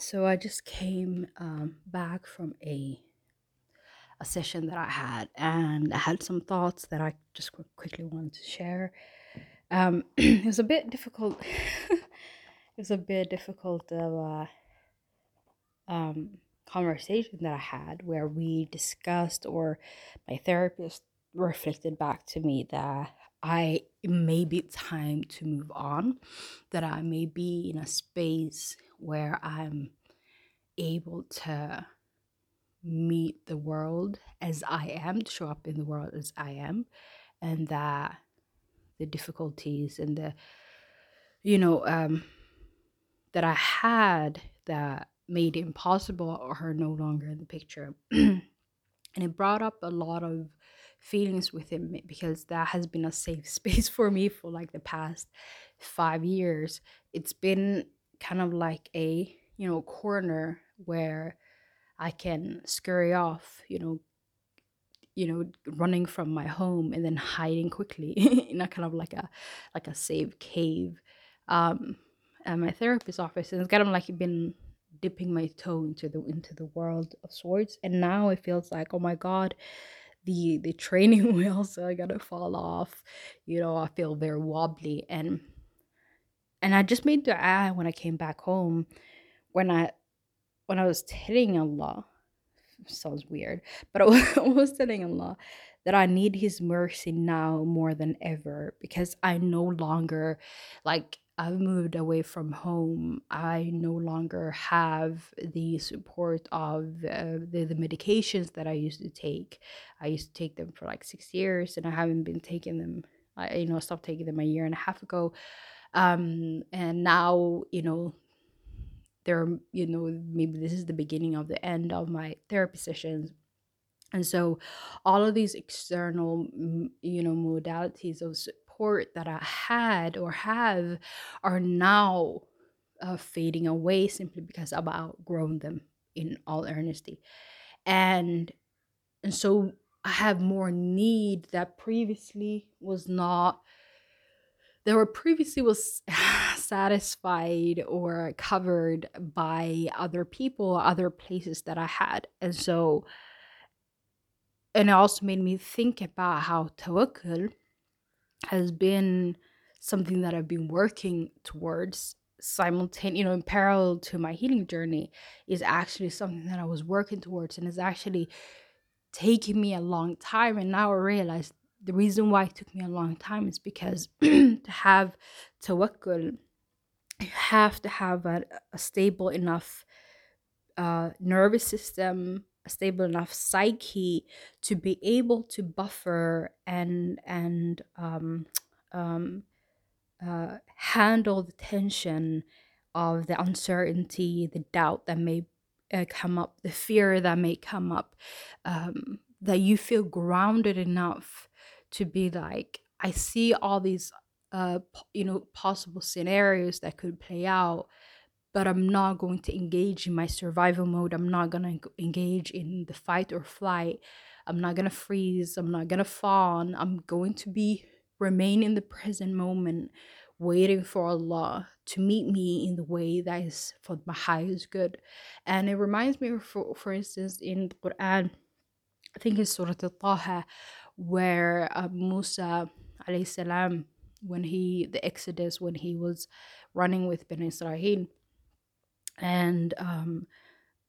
So I just came um, back from a a session that I had, and I had some thoughts that I just qu- quickly wanted to share. Um, it was a bit difficult. it was a bit difficult of a um, conversation that I had where we discussed, or my therapist reflected back to me that I it may be time to move on, that I may be in a space where I'm able to meet the world as I am, to show up in the world as I am, and that the difficulties and the, you know, um, that I had that made it impossible are no longer in the picture. and it brought up a lot of feelings within me because that has been a safe space for me for like the past five years. It's been kind of like a, you know, corner where I can scurry off, you know, you know, running from my home and then hiding quickly in a kind of like a like a safe cave. Um at my therapist's office and it's kind of like been dipping my toe into the into the world of sorts and now it feels like oh my god the the training wheels are gonna fall off you know i feel very wobbly. And and i just made dua when i came back home when i when i was telling allah sounds weird but i was telling allah that i need his mercy now more than ever because i no longer like I've moved away from home. I no longer have the support of uh, the, the medications that I used to take. I used to take them for like six years and I haven't been taking them. I, you know, stopped taking them a year and a half ago. Um, and now, you know, there, you know, maybe this is the beginning of the end of my therapy sessions. And so all of these external, you know, modalities of support that I had or have are now uh, fading away simply because I've outgrown them in all earnesty. And and so I have more need that previously was not that were previously was satisfied or covered by other people, other places that I had. And so and it also made me think about how tawakkul has been something that I've been working towards simultaneous, you know, in parallel to my healing journey is actually something that I was working towards and is actually taking me a long time. And now I realize the reason why it took me a long time is because to have tawakkul, you have to have a, a stable enough uh, nervous system, stable enough psyche to be able to buffer and and um, um, uh, handle the tension of the uncertainty, the doubt that may uh, come up, the fear that may come up, um, that you feel grounded enough to be like, I see all these, uh, you know, possible scenarios that could play out, but I'm not going to engage in my survival mode. I'm not going to engage in the fight or flight. I'm not going to freeze. I'm not going to fawn. I'm going to be remain in the present moment, waiting for Allah to meet me in the way that is for my highest good. And it reminds me, for, for instance, in the Quran, I think it's Surah Al-Taha, where uh, Musa alayhi salam, when he, the Exodus, when he was running with Bani Israel, and um,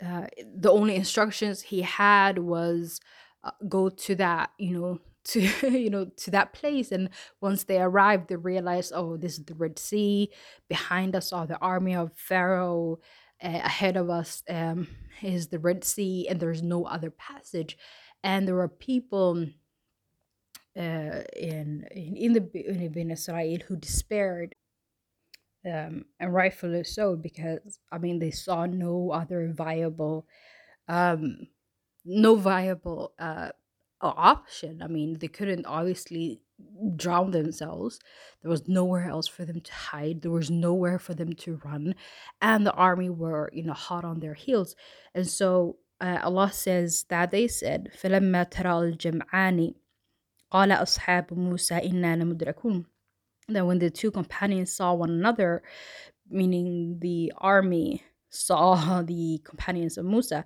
uh, the only instructions he had was uh, go to that you know to you know to that place and once they arrived they realized oh this is the red sea. Behind us are the army of pharaoh. Uh, ahead of us um, is the red sea and there's no other passage. And there were people uh, in, in in the in Israel who despaired um, and rightfully so because I mean they saw no other viable, um, no viable uh, option. I mean they couldn't obviously drown themselves. There was nowhere else for them to hide. There was nowhere for them to run, and the army were you know hot on their heels, and so uh, Allah says that they said فلما ترى الجمعان قال أصحاب موسى إنا لمدركون that when the two companions saw one another, meaning the army, saw the companions of Musa,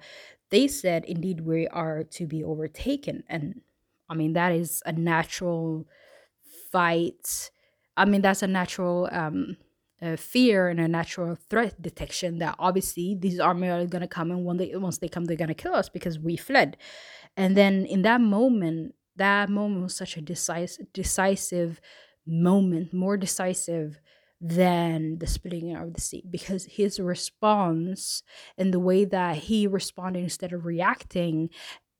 they said, Indeed, we are to be overtaken. And I mean, that is a natural fight. I mean, that's a natural um, uh, fear and a natural threat detection that obviously these army are going to come and when they once they come they're going to kill us because we fled and then in that moment that moment was such a decisive decisive moment more decisive than the splitting of the sea because his response and the way that he responded instead of reacting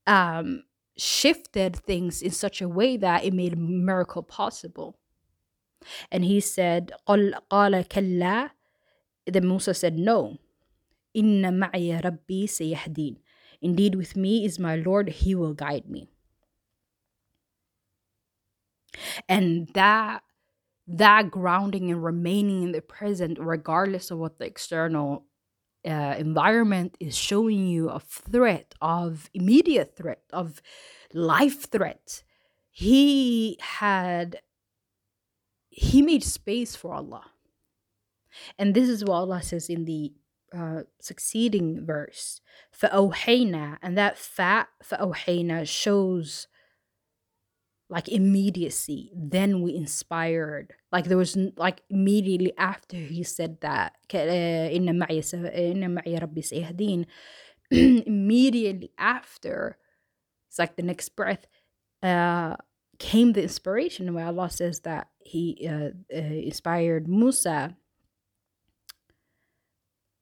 um, shifted things in such a way that it made a miracle possible and he said, قال كلا. Then Musa said, No. إن معي ربي سيهدين. Indeed, with me is my Lord, He will guide me. And that that grounding and remaining in the present, regardless of what the external uh, environment is showing you a threat of immediate threat of life threat he had he made space for Allah. And this is what Allah says in the uh, succeeding verse. فَأَوْحَيْنَا And that fa فَأَوْحَيْنَا shows like immediacy. Then we inspired. Like there was like immediately after he said that إِنَّ مَعِيَ رَبِّي سَيَهْدِينَ immediately after it's like the next breath uh came the inspiration where Allah says that He uh, uh, inspired Musa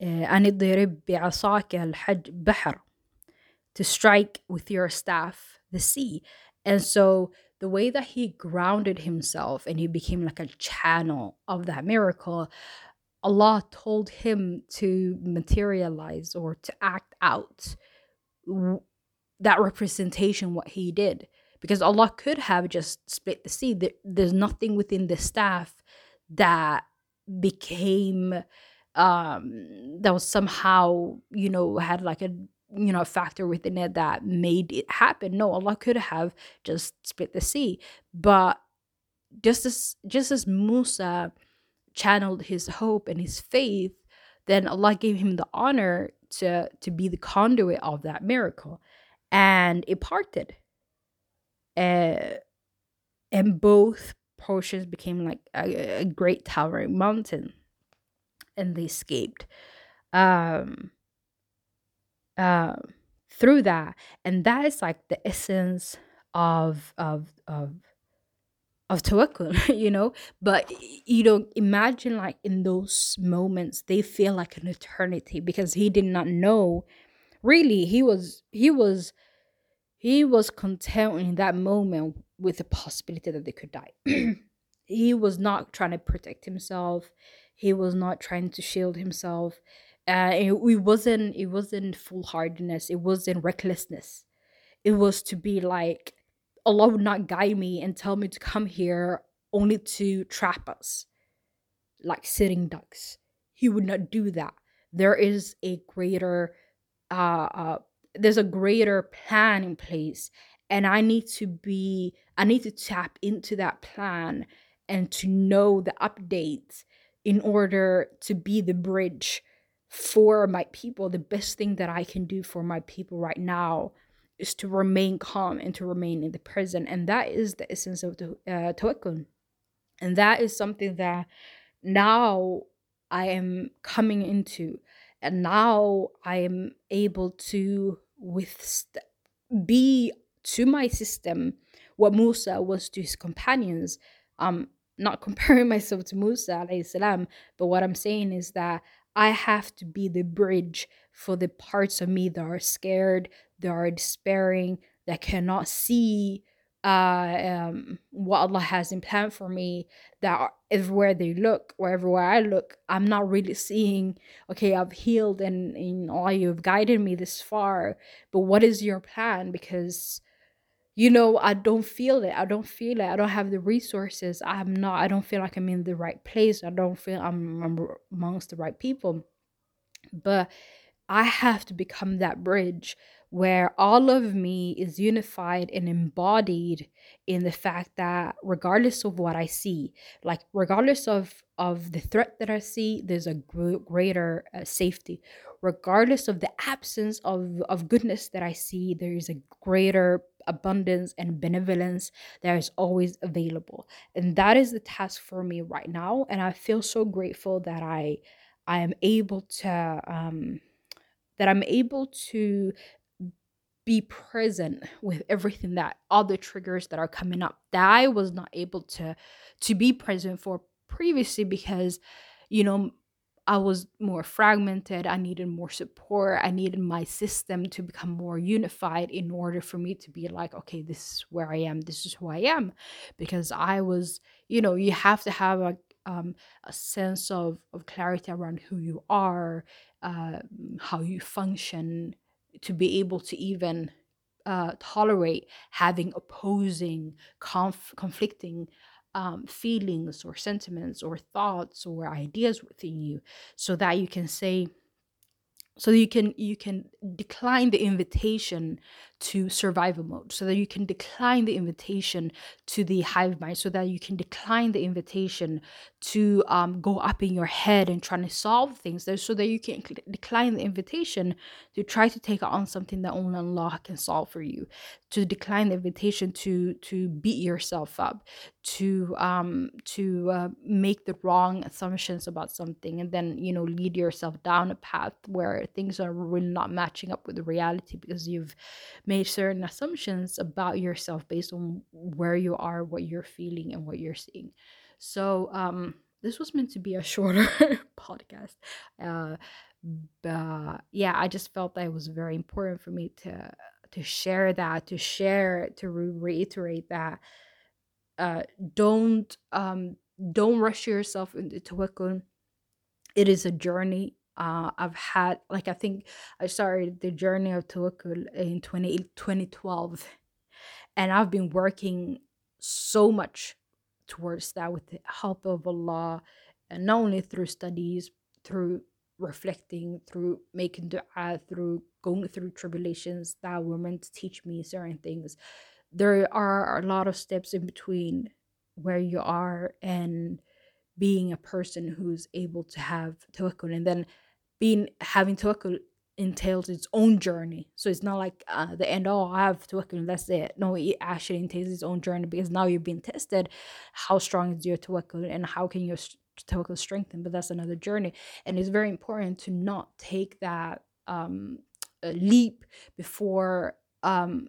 أن اضرب بعصاك الحج بحر to strike with your staff the sea and so the way that he grounded himself and he became like a channel of that miracle Allah told him to materialize or to act out that representation what he did because Allah could have just split the sea. there's nothing within the staff that became um that was somehow you know had like a you know a factor within it that made it happen. No allah could have just split the sea. But just as just as musa channeled his hope and his faith then allah gave him the honor to to be the conduit of that miracle. And it parted. Uh, and both portions became like a, a, great towering mountain and they escaped. Um uh, through that and that is like the essence of of of of tawakkul you know but you know imagine like in those moments they feel like an eternity because he did not know really he was he was he was content in that moment with the possibility that they could die. he was not trying to protect himself. He was not trying to shield himself. Uh, it, it wasn't. It wasn't foolhardiness. It wasn't recklessness. It was to be like Allah would not guide me and tell me to come here only to trap us, like sitting ducks. He would not do that. There is a greater uh, uh, there's a greater plan in place and i need to be i need to tap into that plan and to know the updates in order to be the bridge for my people the best thing that i can do for my people right now is to remain calm and to remain in the present. And that is the essence of the uh, tawakkul and that is something that now i am coming into. And now i am able to with be to my system what Musa was to his companions. Um, not comparing myself to Musa salam, but what I'm saying is that I have to be the bridge for the parts of me that are scared, that are despairing, that cannot see uh, um, what Allah has in plan for me, that everywhere they look or everywhere I look, I'm not really seeing, okay, I've healed and, and all you've guided me this far, but what is your plan? Because you know, I don't feel it. I don't feel it. I don't have the resources. I'm not, I don't feel like I'm in the right place. I don't feel I'm, I'm amongst the right people. But I have to become that bridge where all of me is unified and embodied in the fact that regardless of what I see, like regardless of of the threat that I see, there's a gr- greater uh, safety. Regardless of the absence of of goodness that I see, there is a greater abundance and benevolence that is always available. And that is the task for me right now. And I feel so grateful that I I am able to um that I'm able to be present with everything that all the triggers that are coming up that I was not able to to be present for previously because you know I was more fragmented. I needed more support. I needed my system to become more unified in order for me to be like, okay, this is where I am. This is who I am. Because I was, you know, you have to have a, um, a sense of, of clarity around who you are, uh, how you function, to be able to even uh, tolerate having opposing, conf- conflicting um, feelings or sentiments or thoughts or ideas within you, so that you can say, so you can you can decline the invitation to survival mode so that you can decline the invitation to the hive mind so that you can decline the invitation to um, go up in your head and trying to solve things so that you can decline the invitation to try to take on something that only allah can solve for you to decline the invitation to to beat yourself up to um to uh, make the wrong assumptions about something and then you know lead yourself down a path where things are really not matching up with the reality because you've made certain assumptions about yourself based on where you are, what you're feeling, and what you're seeing. So, um, this was meant to be a shorter podcast. Uh, but yeah, I just felt that it was very important for me to to share that, to share, to reiterate that. Uh, don't um don't rush yourself into tawakkul. It is a journey uh, I've had like I think I started the journey of tawakkul in 20, 2012 and I've been working so much towards that with the help of Allah and not only through studies through reflecting through making dua through going through tribulations that were meant to teach me certain things. There are a lot of steps in between where you are and being a person who's able to have tawakkul and then being having tawakkul entails its own journey. So it's not like uh, the end, oh, I have tawakkul that's it. No, it actually entails its own journey because now you're being tested. How strong is your tawakkul and how can your tawakkul strengthen? But that's another journey. And it's very important to not take that um, leap before um,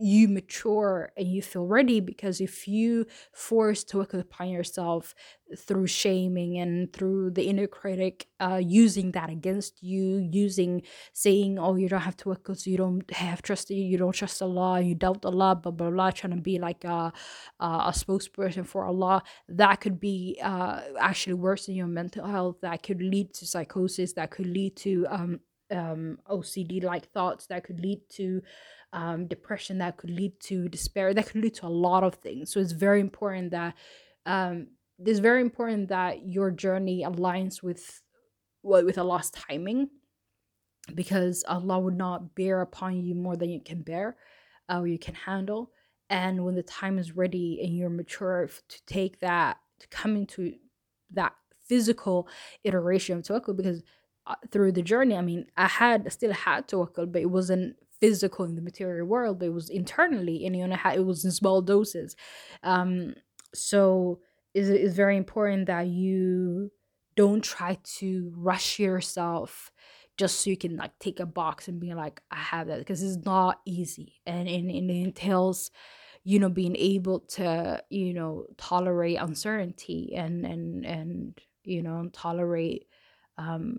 you mature and you feel ready because if you force tawakkul upon yourself through shaming and through the inner critic uh, using that against you using saying oh you don't have tawakkul because you don't have trust you don't trust allah you doubt allah blah blah blah trying to be like a, a spokesperson for allah that could be uh, actually worsen your mental health that could lead to psychosis that could lead to um, um, ocd like thoughts that could lead to um, depression that could lead to despair that could lead to a lot of things. So it's very important that um, it's very important that your journey aligns with well, with Allah's timing because Allah would not bear upon you more than you can bear or you can handle. And when the time is ready and you're mature to take that to come into that physical iteration of tawakkul because through the journey i mean i had still had to tawakkul but it wasn't physical in the material world, but it was internally, and you know, it was in small doses. Um, so it's, it's very important that you don't try to rush yourself just so you can like take a box and be like, I have that, because it's not easy, and, and, and it entails you know being able to you know tolerate uncertainty and and and you know tolerate um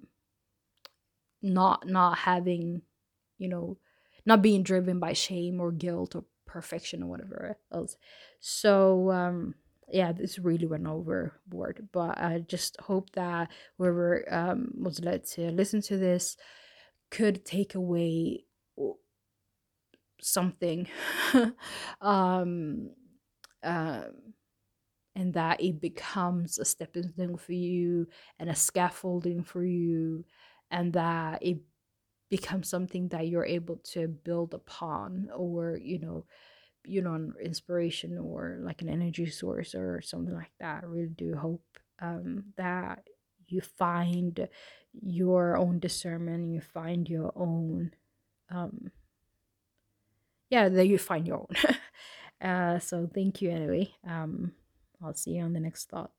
not not having you know not being driven by shame or guilt or perfection or whatever else. So um yeah, this really went overboard. But I just hope that whoever um was led to listen to this could take away something um um and that it becomes a stepping stone for you and a scaffolding for you and that it becomes something that you're able to build upon or you know you know an inspiration or like an energy source or something like that. I really do hope um, that you find your own discernment you find your own um, yeah that you find your own. Uh, so thank you anyway. Um, i'll see you on the next thought